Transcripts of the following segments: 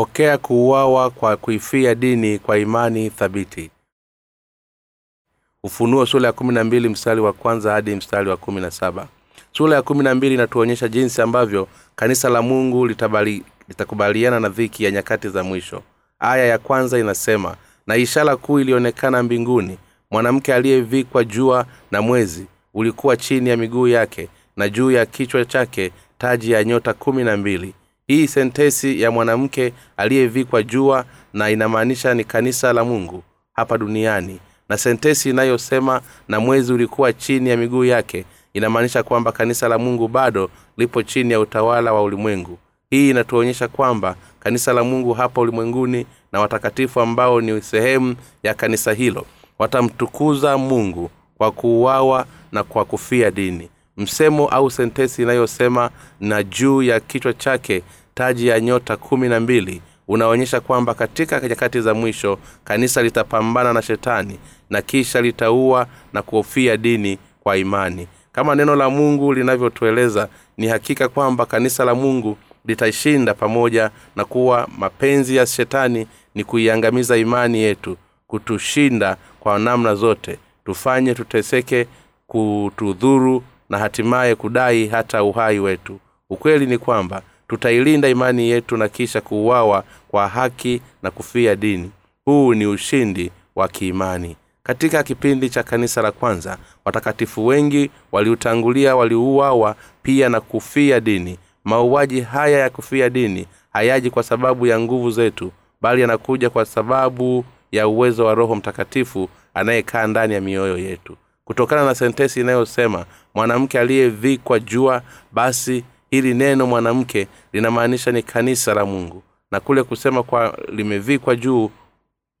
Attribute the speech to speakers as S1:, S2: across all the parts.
S1: pokea kuuawa kwa kuifia dini kwa imani thabiti. Ufunuo sura ya kumi na mbili mstari wa kwanza hadi mstari wa kumi na saba. Sura ya kumi na mbili inatuonyesha jinsi ambavyo kanisa la mungu litabali, litakubaliana na dhiki ya nyakati za mwisho. Aya ya kwanza inasema na ishara kuu ilionekana mbinguni mwanamke aliyevikwa jua na mwezi ulikuwa chini ya miguu yake na juu ya kichwa chake taji ya nyota kumi na mbili hii sentesi ya mwanamke aliyevikwa jua na inamaanisha ni kanisa la mungu hapa duniani. Na sentesi inayosema na mwezi ulikuwa chini ya miguu yake inamaanisha kwamba kanisa la mungu bado lipo chini ya utawala wa ulimwengu. Hii inatuonyesha kwamba kanisa la mungu hapa ulimwenguni na watakatifu ambao ni sehemu ya kanisa hilo watamtukuza mungu kwa kuuawa na kwa kufia dini. Msemo au sentesi inayosema na juu ya kichwa chake taji ya nyota kumi na mbili unaonyesha kwamba katika nyakati za mwisho kanisa litapambana na shetani na kisha litaua na kuhofia dini kwa imani. Kama neno la mungu linavyotueleza ni hakika kwamba kanisa la mungu litashinda pamoja na kuwa mapenzi ya shetani ni kuiangamiza imani yetu kutushinda kwa namna zote. Tufanye tuteseke kutudhuru na hatimaye kudai hata uhai wetu. Ukweli ni kwamba tutailinda imani yetu na kisha kuuawa kwa haki na kufia dini. Huu ni ushindi wa kiimani. Katika kipindi cha kanisa la kwanza watakatifu wengi waliutangulia waliuawa pia na kufia dini. Mauaji haya ya kufia dini hayaji kwa sababu ya nguvu zetu bali yanakuja kwa sababu ya uwezo wa roho mtakatifu anayekaa ndani ya mioyo yetu. Kutokana na sentesi inayosema mwanamke aliyevikwa jua basi hili neno mwanamke linamaanisha ni kanisa la mungu. Na kule kusema kwa limevikwa juu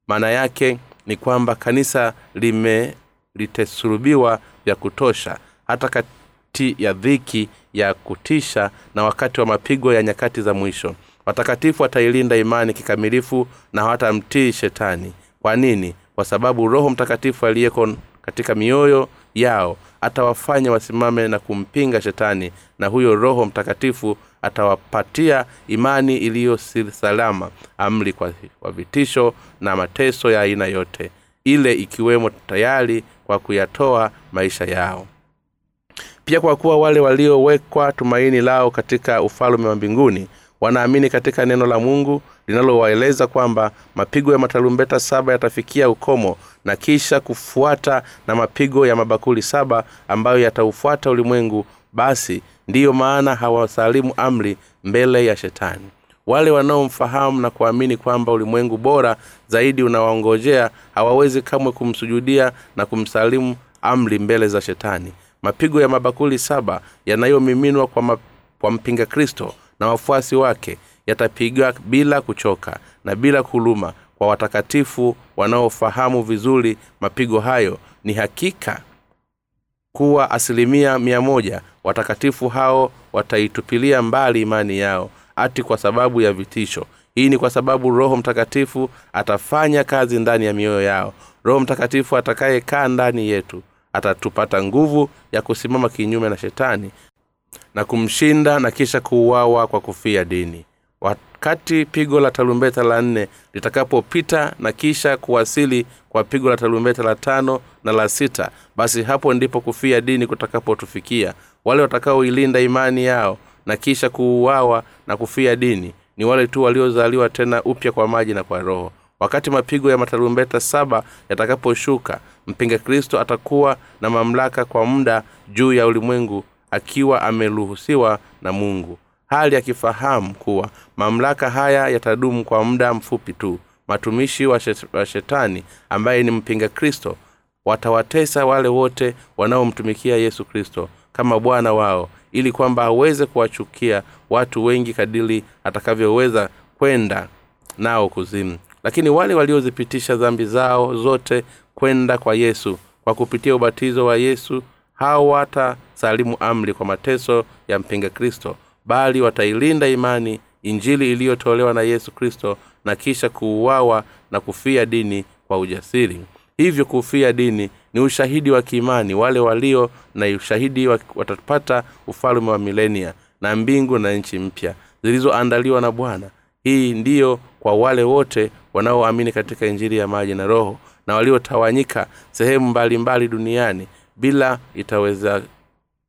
S1: maana yake ni kwamba kanisa lime litesulubiwa vya kutosha. Hata kati ya dhiki ya kutisha na wakati wa mapigo ya nyakati za mwisho. Watakatifu watailinda imani kikamilifu na hawatamtii shetani. Kwa nini? Kwa sababu roho mtakatifu aliyeko katika mioyo yao atawafanya wasimame na kumpinga shetani na huyo roho mtakatifu atawapatia imani iliyo salama amri kwa, kwa vitisho na mateso ya aina yote ile ikiwemo tayari kwa kuyatoa maisha yao. Pia kwa kuwa wale waliowekwa tumaini lao katika ufalume wa mbinguni wanaamini katika neno la mungu linalowaeleza kwamba mapigo ya matarumbeta saba yatafikia ukomo na kisha kufuata na mapigo ya mabakuli saba ambayo yataufuata ulimwengu basi ndiyo maana hawasalimu amri mbele ya shetani. Wale wanaomfahamu na kuamini kwamba ulimwengu bora zaidi unawaongojea hawawezi kamwe kumsujudia na kumsalimu amri mbele za shetani. Mapigo ya mabakuli saba yanayomiminwa kwa, kwa mpinga kristo na wafuasi wake yatapigwa bila kuchoka na bila kuluma kwa watakatifu wanaofahamu vizuri mapigo hayo. Ni hakika kuwa asilimia mia moja watakatifu hao wataitupilia mbali imani yao ati kwa sababu ya vitisho. Hii ni kwa sababu roho mtakatifu atafanya kazi ndani ya mioyo yao. Roho mtakatifu atakayekaa ndani yetu atatupata nguvu ya kusimama kinyume na shetani na kumshinda na kisha kuuawa kwa kufia dini wakati pigo la tarumbeta la nne litakapopita na kisha kuwasili kwa pigo la tarumbeta la tano na la sita basi hapo ndipo kufia dini kutakapotufikia. Wale watakaoilinda imani yao na kisha kuuawa na kufia dini ni wale tu waliozaliwa tena upya kwa maji na kwa roho. Wakati mapigo ya matarumbeta saba yatakaposhuka mpinga kristo atakuwa na mamlaka kwa muda juu ya ulimwengu akiwa ameruhusiwa na mungu hali akifahamu kuwa mamlaka haya yatadumu kwa muda mfupi tu. Matumishi wa, shetani ambaye ni mpinga kristo watawatesa wale wote wanaomtumikia yesu kristo kama bwana wao ili kwamba aweze kuwachukia watu wengi kadili atakavyoweza kwenda nao kuzimu. Lakini wale waliozipitisha dhambi zao zote kwenda kwa yesu kwa kupitia ubatizo wa yesu hawatasalimu amri kwa mateso ya mpinga kristo bali watailinda imani injili iliyotolewa na yesu kristo na kisha kuuawa na kufia dini kwa ujasiri. Hivyo kufia dini ni ushahidi wa kiimani. Wale walio na ushahidi watapata ufalume wa milenia na mbingu na nchi mpya zilizoandaliwa na bwana. Hii ndiyo kwa wale wote wanaoamini katika injili ya maji na roho na waliotawanyika sehemu mbalimbali mbali duniani. Bila itaweza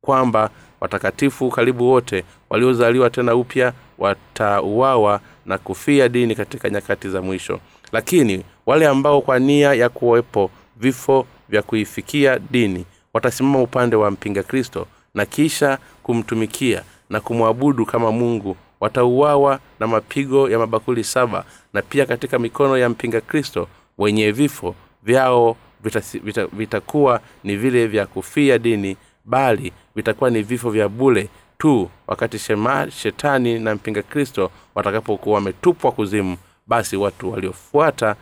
S1: kwamba watakatifu karibu wote waliozaliwa tena upya watauawa na kufia dini katika nyakati za mwisho. Lakini wale ambao kwa nia ya kuwepo vifo vya kuifikia dini watasimama upande wa mpinga kristo na kisha kumtumikia na kumwabudu kama mungu. Watauawa na mapigo ya mabakuli saba na pia katika mikono ya mpinga kristo wenye vifo vyao vitakuwa vita, vita ni vile vya kufia dini bali vitakuwa ni vifo vya bule tu wakati shema, shetani na mpinga kristo watakapokuwa wametupwa kuzimu. Basi watu waliofuata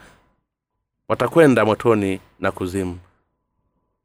S1: watakwenda motoni na kuzimu.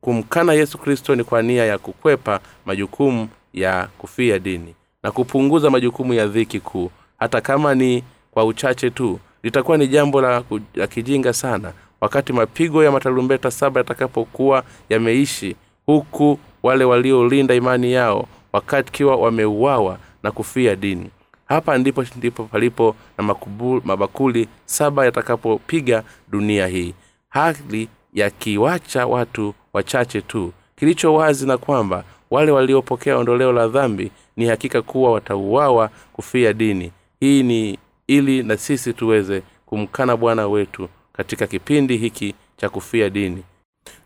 S1: Kumkana yesu kristo ni kwa nia ya kukwepa majukumu ya kufia dini na kupunguza majukumu ya dhiki kuu. Hata kama ni kwa uchache tu litakuwa ni jambo la, la kijinga sana. Wakati mapigo ya matarumbeta saba yatakapokuwa yameishi huku wale waliolinda imani yao wakatikiwa wameuawa na kufia dini. Hapa ndipo ndipo palipo na makubu, mabakuli saba yatakapopiga dunia hii. Hali yakiwacha watu wachache tu. Kilicho wazi na kwamba wale waliopokea ondoleo la dhambi ni hakika kuwa watauawa kufia dini. Hii ni ili na sisi tuweze kumkana bwana wetu katika kipindi hiki cha kufia dini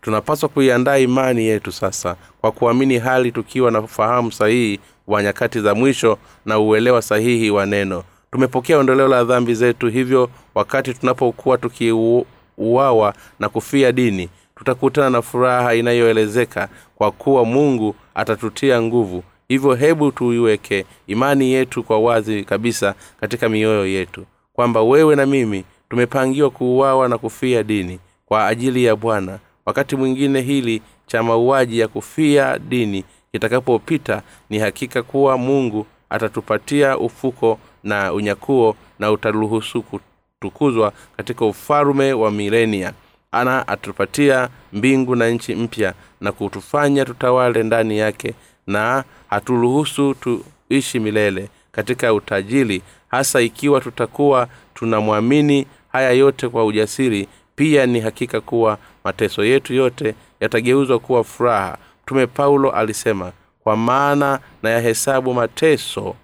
S1: tunapaswa kuiandaa imani yetu sasa kwa kuamini hali tukiwa na ufahamu sahihi wa nyakati za mwisho na uelewa sahihi wa neno. Tumepokea ondoleo la dhambi zetu hivyo wakati tunapokuwa tukiuawa na kufia dini. Tutakutana na furaha inayoelezeka kwa kuwa mungu atatutia nguvu. Hivyo hebu tuiweke imani yetu kwa wazi kabisa katika mioyo yetu. Kwamba wewe na mimi tumepangiwa kuuawa na kufia dini kwa ajili ya bwana wakati mwingine hili cha mauaji ya kufia dini kitakapopita ni hakika kuwa mungu atatupatia ufuko na unyakuo na utaruhusu kutukuzwa katika ufalume wa milenia. Ana atupatia mbingu na nchi mpya na kutufanya tutawale ndani yake na haturuhusu tuishi milele katika utajiri hasa ikiwa tutakuwa tunamwamini haya yote kwa ujasiri. Pia ni hakika kuwa mateso yetu yote yatageuzwa kuwa furaha. Mtume paulo alisema kwa maana na yahesabu mateso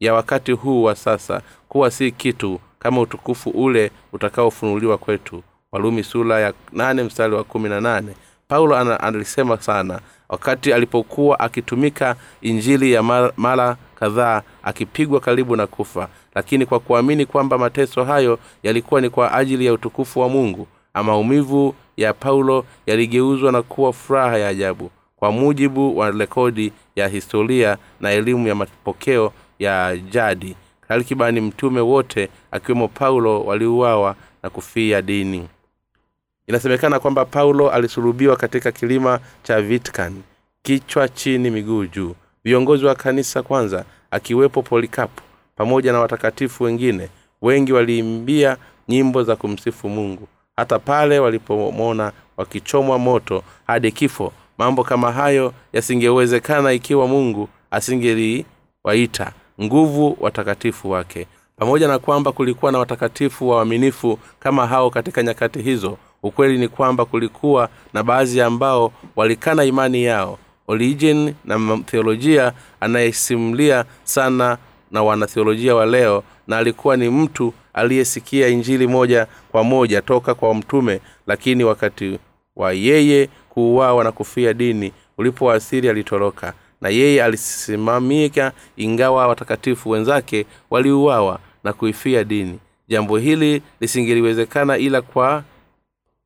S1: ya wakati huu wa sasa kuwa si kitu kama utukufu ule utakaofunuliwa kwetu. Walumi sura ya nane mstari wa kumi na nane. Paulo alisema sana wakati alipokuwa akitumika injili ya mara kadhaa akipigwa karibu na kufa lakini kwa kuamini kwamba mateso hayo yalikuwa ni kwa ajili ya utukufu wa mungu maumivu ya paulo yaligeuzwa na kuwa furaha ya ajabu kwa mujibu wa rekodi ya historia na elimu ya mapokeo ya jadi. Takribani mtume wote akiwemo paulo waliuawa na kufia dini. Inasemekana kwamba paulo alisulubiwa katika kilima cha vitkan kichwa chini miguu juu. Viongozi wa kanisa kwanza akiwepo polikapo pamoja na watakatifu wengine wengi waliimbia nyimbo za kumsifu mungu hata pale walipomwona wakichomwa moto hadi kifo. Mambo kama hayo yasingewezekana ikiwa mungu asingeliwaita nguvu watakatifu wake. Pamoja na kwamba kulikuwa na watakatifu wa waaminifu kama hao katika nyakati hizo ukweli ni kwamba kulikuwa na baadhi ambao walikana imani yao. Origin na theolojia anayesimulia sana na wanatheolojia wa leo na alikuwa ni mtu aliyesikia injili moja kwa moja toka kwa mtume lakini wakati wa yeye kuuawa na kufia dini ulipowasiri alitoroka. Na yeye alisimamika ingawa watakatifu wenzake waliuawa na kuifia dini. Jambo hili lisingeliwezekana ila kwa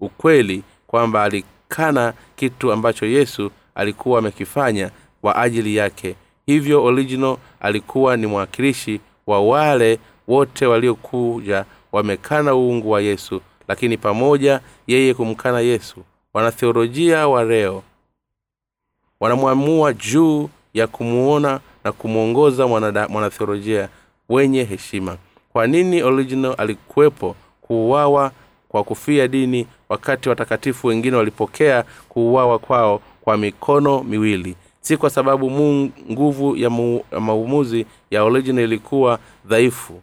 S1: ukweli kwamba alikana kitu ambacho yesu alikuwa amekifanya kwa ajili yake. Hivyo original alikuwa ni mwakilishi wa wale wote waliokuja wamekana uungu wa yesu lakini pamoja yeye kumkana yesu wanatheolojia wa leo. Wanamwamua juu ya kumuona na kumwongoza mwanatheolojia wenye heshima. Kwa nini original alikuwepo kuuawa kwa kufia dini wakati watakatifu wengine walipokea kuuawa kwao kwa mikono miwili? Si kwa sababu nguvu ya, ya maumuzi ya original ilikuwa dhaifu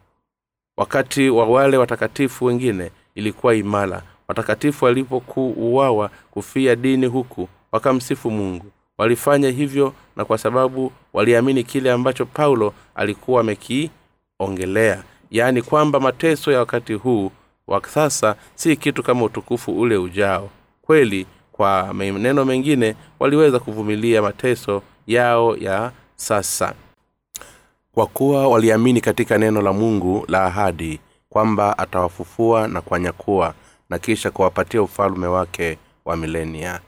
S1: wakati wa wale watakatifu wengine ilikuwa imara. Watakatifu walipokuuawa kufia dini huku wakamsifu mungu. Walifanya hivyo na kwa sababu waliamini kile ambacho paulo alikuwa amekiongelea yaani kwamba mateso ya wakati huu wa sasa si kitu kama utukufu ule ujao. Kweli kwa maneno mengine waliweza kuvumilia mateso yao ya sasa kwa kuwa waliamini katika neno la mungu la ahadi kwamba atawafufua na kuwanyakua na kisha kuwapatia ufalume wake wa milenia.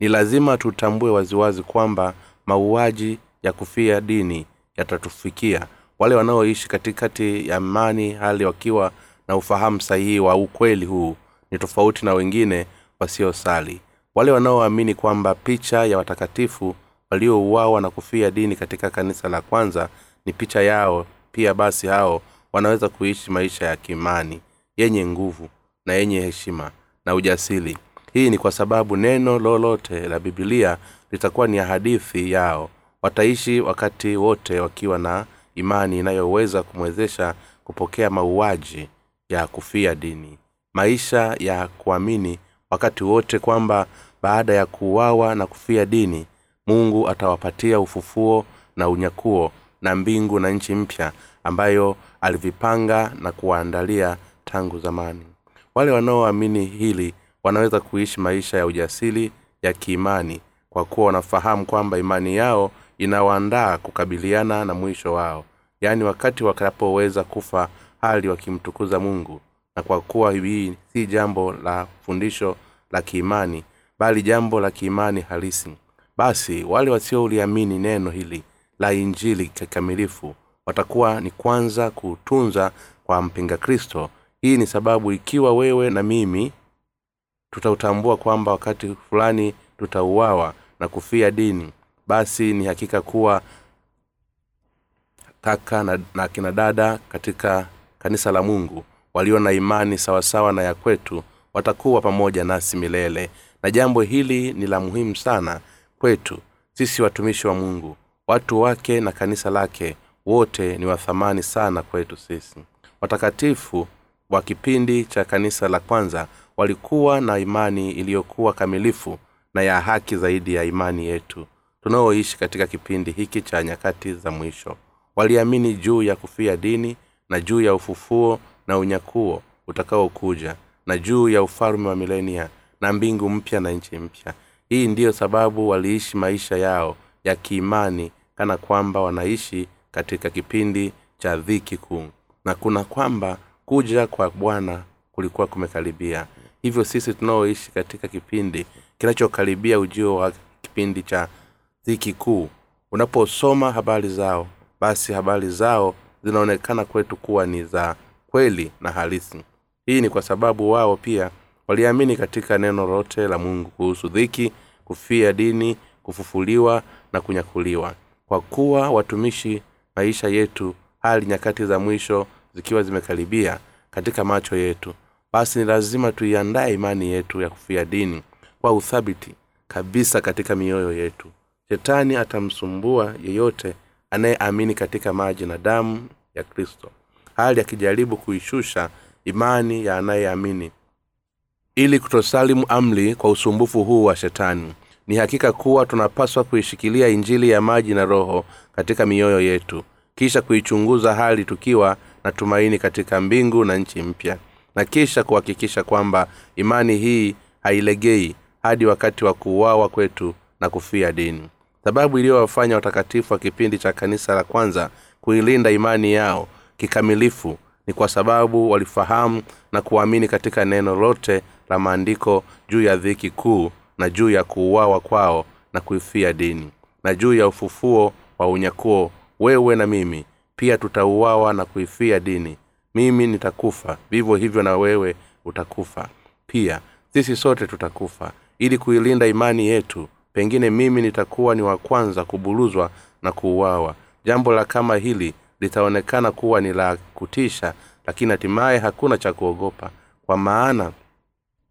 S1: Ni lazima tutambue waziwazi kwamba mauaji ya kufia dini yatatufikia. Wale wanaoishi katikati ya amani hali wakiwa na ufahamu sahihi wa ukweli huu ni tofauti na wengine wasiosali. Wale wanaoamini kwamba picha ya watakatifu waliouawa na kufia dini katika kanisa la kwanza ni picha yao pia basi hao wanaweza kuishi maisha ya kimani yenye nguvu na yenye heshima na ujasiri. Hii ni kwa sababu neno lolote la bibilia litakuwa ni hadithi yao. Wataishi wakati wote wakiwa na imani inayoweza kumwezesha kupokea mauaji ya kufia dini. Maisha ya kuamini wakati wote kwamba baada ya kuuawa na kufia dini mungu atawapatia ufufuo na unyakuo na mbingu na nchi mpya ambayo alivipanga na kuwaandalia tangu zamani. Wale wanaoamini hili wanaweza kuishi maisha ya ujasiri ya kiimani kwa kuwa wanafahamu kwamba imani yao inawaandaa kukabiliana na mwisho wao. Yaani wakati watakapoweza kufa hali wakimtukuza mungu. Na kwa kuwa hii si jambo la fundisho la kiimani bali jambo la kiimani halisi. Basi wale wasioliamini neno hili la injili kikamilifu watakuwa ni kwanza kutunza kwa mpinga kristo. Hii ni sababu ikiwa wewe na mimi tutautambua kwamba wakati fulani tutauawa na kufia dini basi ni hakika kuwa kaka na, na kina dada katika kanisa la mungu walio na imani sawasawa na ya kwetu watakuwa pamoja nasi milele. Na jambo hili ni la muhimu sana kwetu sisi watumishi wa mungu watu wake na kanisa lake wote ni wathamani sana kwetu sisi. Watakatifu wa kipindi cha kanisa la kwanza walikuwa na imani iliyokuwa kamilifu na ya haki zaidi ya imani yetu tunaoishi katika kipindi hiki cha nyakati za mwisho. Waliamini juu ya kufia dini na juu ya ufufuo na unyakuo utakaokuja na juu ya ufalme wa milenia na mbingu mpya na nchi mpya. Hii ndiyo sababu waliishi maisha yao ya kiimani kana kwamba wanaishi katika kipindi cha dhiki kuu. Na kuna kwamba kuja kwa bwana kulikuwa kumekaribia. Hivyo sisi tunaoishi katika kipindi kinachokaribia ujio wa kipindi cha dhiki kuu unaposoma habari zao basi habari zao zinaonekana kwetu kuwa ni za kweli na halisi. Hii ni kwa sababu wao pia waliamini katika neno lote la mungu kuhusu dhiki kufia dini kufufuliwa na kunyakuliwa kwa kuwa watumishi maisha yetu hali nyakati za mwisho zikiwa zimekaribia katika macho yetu. Basi ni lazima tuiandae imani yetu ya kufia dini kwa uthabiti kabisa katika mioyo yetu. Shetani atamsumbua yeyote anayeamini katika maji na damu ya kristo. Hali akijaribu kuishusha imani ya anayeamini. Ili kutosalimu amri kwa usumbufu huu wa shetani ni hakika kuwa tunapaswa kuishikilia injili ya maji na roho katika mioyo yetu kisha kuichunguza hali tukiwa na tumaini katika mbingu na nchi mpya na kisha kuhakikisha kwamba imani hii hailegei hadi wakati wa kuuawa kwetu na kufia dini. Sababu iliyowafanya watakatifu wa kipindi cha kanisa la kwanza kuilinda imani yao kikamilifu ni kwa sababu walifahamu na kuamini katika neno lote la maandiko juu ya dhiki kuu na juu ya kuuawa kwao na kuifia dini na juu ya ufufuo wa unyakuo wewe na mimi pia tutauawa na kuifia dini. Mimi nitakufa vivyo hivyo na wewe utakufa. Pia sisi sote tutakufa ili kuilinda imani yetu. Pengine mimi nitakuwa ni wa kwanza kubuluzwa na kuuawa. Jambo la kama hili litaonekana kuwa ni la kutisha lakini hatimaye hakuna cha kuogopa. Kwa maana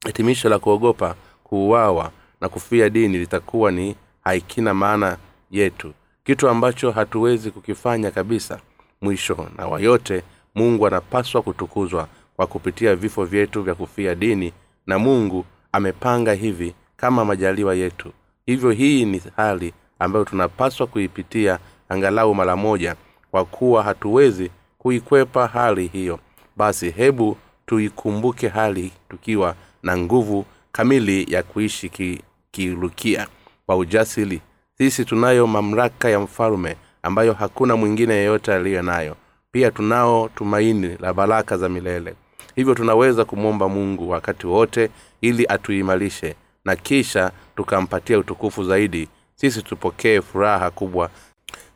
S1: hitimisho la kuogopa kuuawa na kufia dini litakuwa ni haikina maana yetu. Kitu ambacho hatuwezi kukifanya kabisa mwisho na wayote mungu anapaswa kutukuzwa kwa kupitia vifo vyetu vya kufia dini na mungu amepanga hivi kama majaliwa yetu. Hivyo hii ni hali ambayo tunapaswa kuipitia angalau mara moja kwa kuwa hatuwezi kuikwepa hali hiyo. Basi hebu tuikumbuke hali tukiwa na nguvu kamili ya kuishi ki, kirukia kwa ujasiri sisi tunayo mamlaka ya mfalume ambayo hakuna mwingine yeyote aliyo nayo. Pia tunao tumaini la baraka za milele. Hivyo tunaweza kumwomba mungu wakati wote ili atuimarishe na kisha tukampatia utukufu zaidi. Sisi tupokee furaha kubwa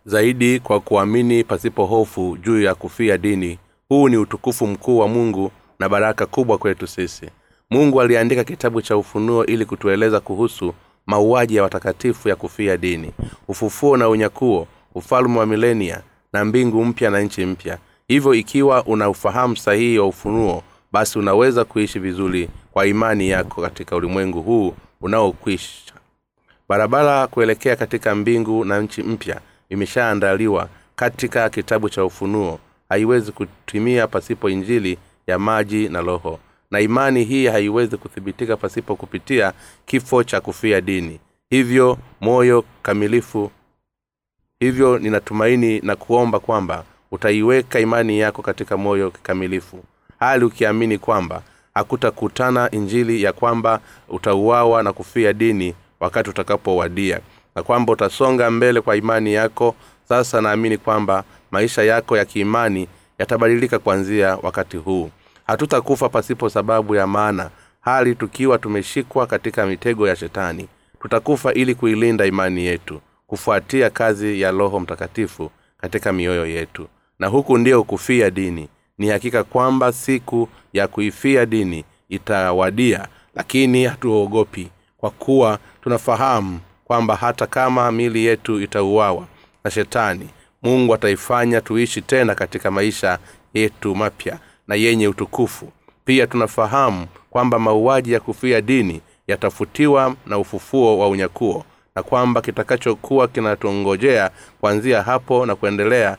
S1: zaidi kwa kuamini pasipo hofu juu ya kufia dini. Huu ni utukufu mkuu wa mungu na baraka kubwa kwetu sisi mungu aliandika kitabu cha ufunuo ili kutueleza kuhusu mauaji ya watakatifu ya kufia dini ufufuo na unyakuo ufalume wa milenia na mbingu mpya na nchi mpya. Hivyo ikiwa una ufahamu sahihi wa ufunuo basi unaweza kuishi vizuri kwa imani yako katika ulimwengu huu unaokwisha. Barabara kuelekea katika mbingu na nchi mpya imeshaandaliwa katika kitabu cha ufunuo. Haiwezi kutimia pasipo injili ya maji na roho na imani hii haiwezi kuthibitika pasipo kupitia kifo cha kufia dini. Hivyo moyo kamilifu hivyo ninatumaini na kuomba kwamba utaiweka imani yako katika moyo kikamilifu. Hali ukiamini kwamba hakutakutana injili ya kwamba utauawa na kufia dini wakati utakapowadia na kwamba utasonga mbele kwa imani yako sasa naamini kwamba maisha yako ya kiimani yatabadilika kuanzia wakati huu hatutakufa pasipo sababu ya maana hali tukiwa tumeshikwa katika mitego ya shetani. Tutakufa ili kuilinda imani yetu kufuatia kazi ya roho mtakatifu katika mioyo yetu. Na huku ndio kufia dini. Ni hakika kwamba siku ya kuifia dini itawadia lakini hatuogopi kwa kuwa tunafahamu kwamba hata kama mili yetu itauawa na shetani mungu ataifanya tuishi tena katika maisha yetu mapya na yenye utukufu. Pia tunafahamu kwamba mauaji ya kufia dini yatafutiwa na ufufuo wa unyakuo na kwamba kitakachokuwa kinatungojea kuanzia hapo na kuendelea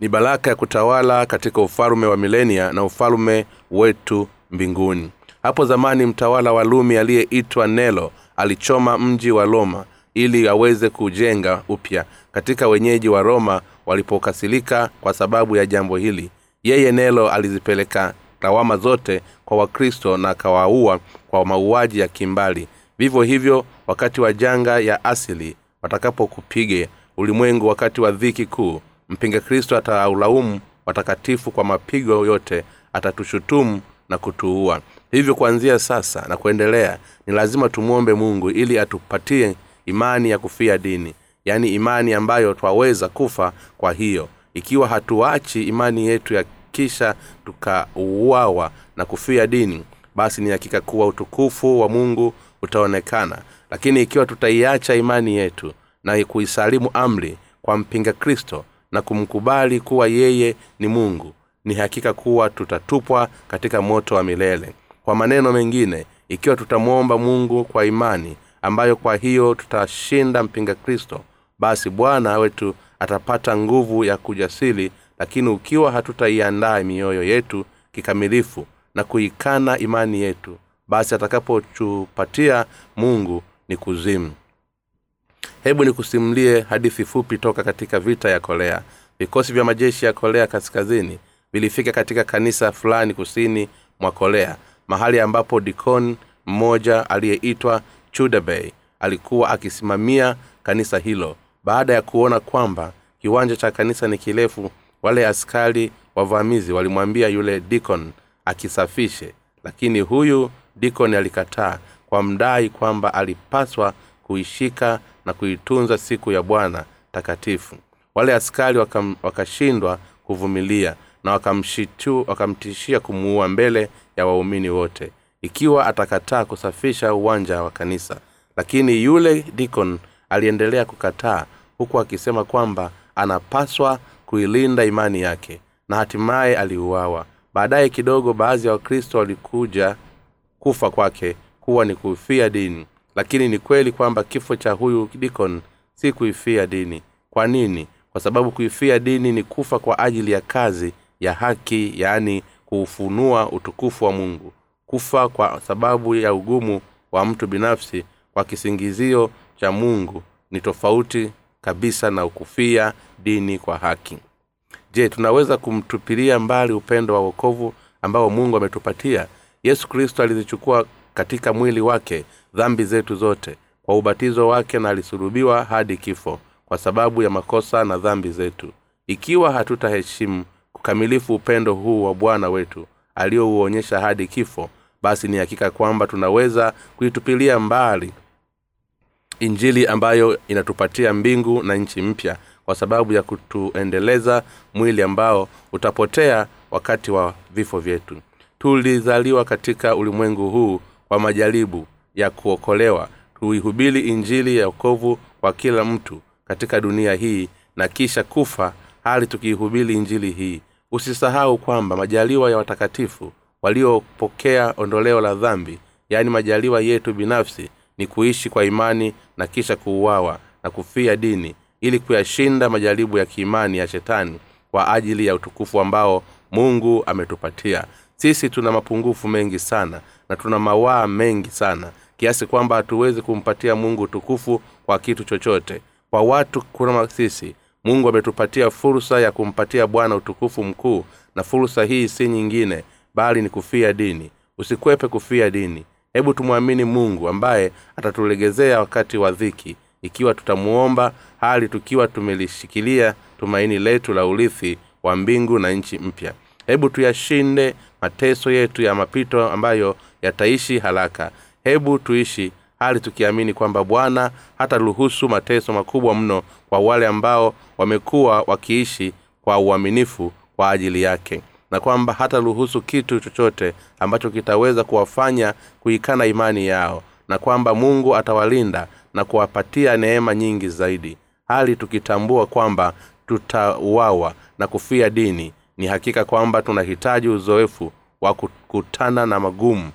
S1: ni baraka ya kutawala katika ufalume wa milenia na ufalume wetu mbinguni. Hapo zamani mtawala wa lumi aliyeitwa nelo alichoma mji wa roma ili aweze kujenga upya. Katika wenyeji wa roma walipokasilika kwa sababu ya jambo hili yeye nelo alizipeleka lawama zote kwa wakristo na akawaua kwa mauaji ya kimbali. Vivyo hivyo wakati wa janga ya asili watakapokupiga ulimwengu wakati wa dhiki kuu mpinga kristo ataulaumu watakatifu kwa mapigo yote atatushutumu na kutuua. Hivyo kuanzia sasa na kuendelea ni lazima tumwombe mungu ili atupatie imani ya kufia dini yaani imani ambayo twaweza kufa kwa hiyo ikiwa hatuachi imani yetu ya kisha tukauawa na kufia dini basi ni hakika kuwa utukufu wa mungu utaonekana. Lakini ikiwa tutaiacha imani yetu na kuisalimu amri kwa mpinga kristo na kumkubali kuwa yeye ni mungu ni hakika kuwa tutatupwa katika moto wa milele. Kwa maneno mengine ikiwa tutamwomba mungu kwa imani ambayo kwa hiyo tutashinda mpinga kristo basi bwana wetu atapata nguvu ya kujasili lakini ukiwa hatutaiandaa mioyo yetu kikamilifu na kuikana imani yetu basi atakapotupatia mungu ni kuzimu. Hebu nikusimulie hadithi fupi toka katika vita ya korea vikosi vya majeshi ya korea kaskazini vilifika katika kanisa fulani kusini mwa korea mahali ambapo dikon mmoja aliyeitwa chudabey alikuwa akisimamia kanisa hilo baada ya kuona kwamba kiwanja cha kanisa ni kirefu wale askari wavamizi walimwambia yule dikon akisafishe. Lakini huyu dikon alikataa kwa mdai kwamba alipaswa kuishika na kuitunza siku ya bwana takatifu. Wale askari wakam, wakashindwa kuvumilia na wakamshitu, wakamtishia kumuua mbele ya waumini wote ikiwa atakataa kusafisha uwanja wa kanisa. Lakini yule dikon aliendelea kukataa huku akisema kwamba anapaswa kuilinda imani yake na hatimaye aliuawa. Baadaye kidogo baadhi ya wakristo walikuja kufa kwake kuwa ni kuifia dini. Lakini ni kweli kwamba kifo cha huyu dikon si kuifia dini. Kwa nini? Kwa sababu kuifia dini ni kufa kwa ajili ya kazi ya haki yaani kuufunua utukufu wa mungu. Kufa kwa sababu ya ugumu wa mtu binafsi kwa kisingizio cha mungu ni tofauti kabisa na ukufia dini kwa haki. Je tunaweza kumtupilia mbali upendo wa wokovu ambao mungu ametupatia? Yesu kristo alizichukua katika mwili wake dhambi zetu zote kwa ubatizo wake na alisulubiwa hadi kifo kwa sababu ya makosa na dhambi zetu. Ikiwa hatutaheshimu kukamilifu upendo huu wa bwana wetu aliyouonyesha hadi kifo basi ni hakika kwamba tunaweza kuitupilia mbali injili ambayo inatupatia mbingu na nchi mpya kwa sababu ya kutuendeleza mwili ambao utapotea wakati wa vifo vyetu. Tulizaliwa katika ulimwengu huu kwa majaribu ya kuokolewa. Tuihubiri injili ya okovu kwa kila mtu katika dunia hii na kisha kufa hali tukiihubiri injili hii. Usisahau kwamba majaliwa ya watakatifu waliopokea ondoleo la dhambi yaani majaliwa yetu binafsi ni kuishi kwa imani na kisha kuuawa na kufia dini ili kuyashinda majaribu ya kiimani ya shetani kwa ajili ya utukufu ambao mungu ametupatia. Sisi tuna mapungufu mengi sana na tuna mawaa mengi sana kiasi kwamba hatuwezi kumpatia mungu utukufu kwa kitu chochote. Kwa watu kama sisi mungu ametupatia fursa ya kumpatia bwana utukufu mkuu na fursa hii si nyingine bali ni kufia dini. Usikwepe kufia dini hebu tumwamini mungu ambaye atatulegezea wakati wa dhiki. Ikiwa tutamuomba hali tukiwa tumelishikilia tumaini letu la urithi wa mbingu na nchi mpya. Hebu tuyashinde mateso yetu ya mapito ambayo yataishi haraka. Hebu tuishi hali tukiamini kwamba bwana hataruhusu mateso makubwa mno kwa wale ambao wamekuwa wakiishi kwa uaminifu kwa ajili yake na kwamba hataruhusu kitu chochote ambacho kitaweza kuwafanya kuikana imani yao na kwamba mungu atawalinda na kuwapatia neema nyingi zaidi. Hali tukitambua kwamba tutauawa na kufia dini ni hakika kwamba tunahitaji uzoefu wa kukutana na magumu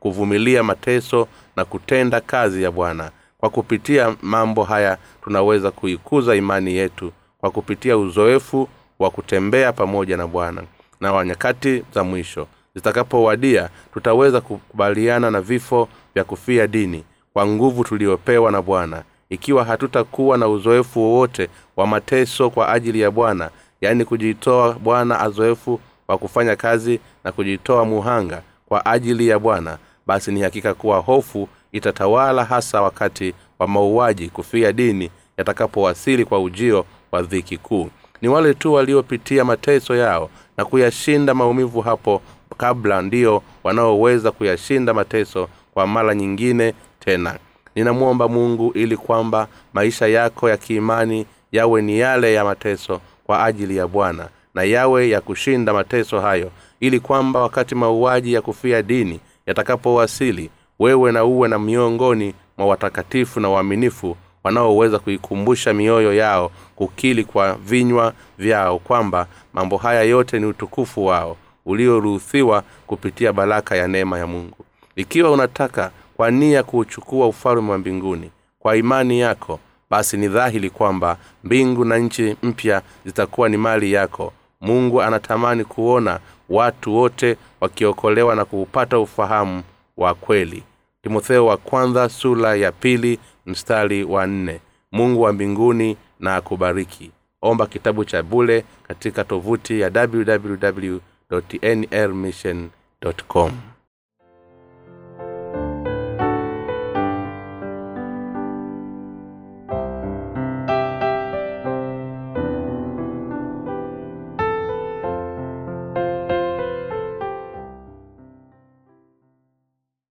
S1: kuvumilia mateso na kutenda kazi ya bwana. Kwa kupitia mambo haya tunaweza kuikuza imani yetu kwa kupitia uzoefu wa kutembea pamoja na bwana na wa nyakati za mwisho. Zitakapowadia tutaweza kukubaliana na vifo vya kufia dini kwa nguvu tuliyopewa na bwana. Ikiwa hatutakuwa na uzoefu wowote wa mateso kwa ajili ya bwana yaani kujitoa bwana azoefu wa kufanya kazi na kujitoa muhanga kwa ajili ya bwana basi ni hakika kuwa hofu itatawala hasa wakati wa mauaji kufia dini yatakapowasili kwa ujio wa dhiki kuu ni wale tu waliopitia mateso yao na kuyashinda maumivu hapo kabla ndiyo wanaoweza kuyashinda mateso kwa mara nyingine tena. Ninamwomba mungu ili kwamba maisha yako ya kiimani yawe ni yale ya mateso kwa ajili ya bwana na yawe ya kushinda mateso hayo ili kwamba wakati mauaji ya kufia dini yatakapowasili wewe na uwe na miongoni mwa watakatifu na waaminifu wanaoweza kuikumbusha mioyo yao kukili kwa vinywa vyao kwamba mambo haya yote ni utukufu wao ulioruhusiwa kupitia baraka ya neema ya mungu. Ikiwa unataka kwa nia kuuchukua ufalme wa mbinguni kwa imani yako basi ni dhahiri kwamba mbingu na nchi mpya zitakuwa ni mali yako. Mungu anatamani kuona watu wote wakiokolewa na kuupata ufahamu wa kweli timotheo wa kwanza sura ya pili mstari wa nne. Mungu wa mbinguni na akubariki. Omba kitabu cha bule katika tovuti ya www nrmission com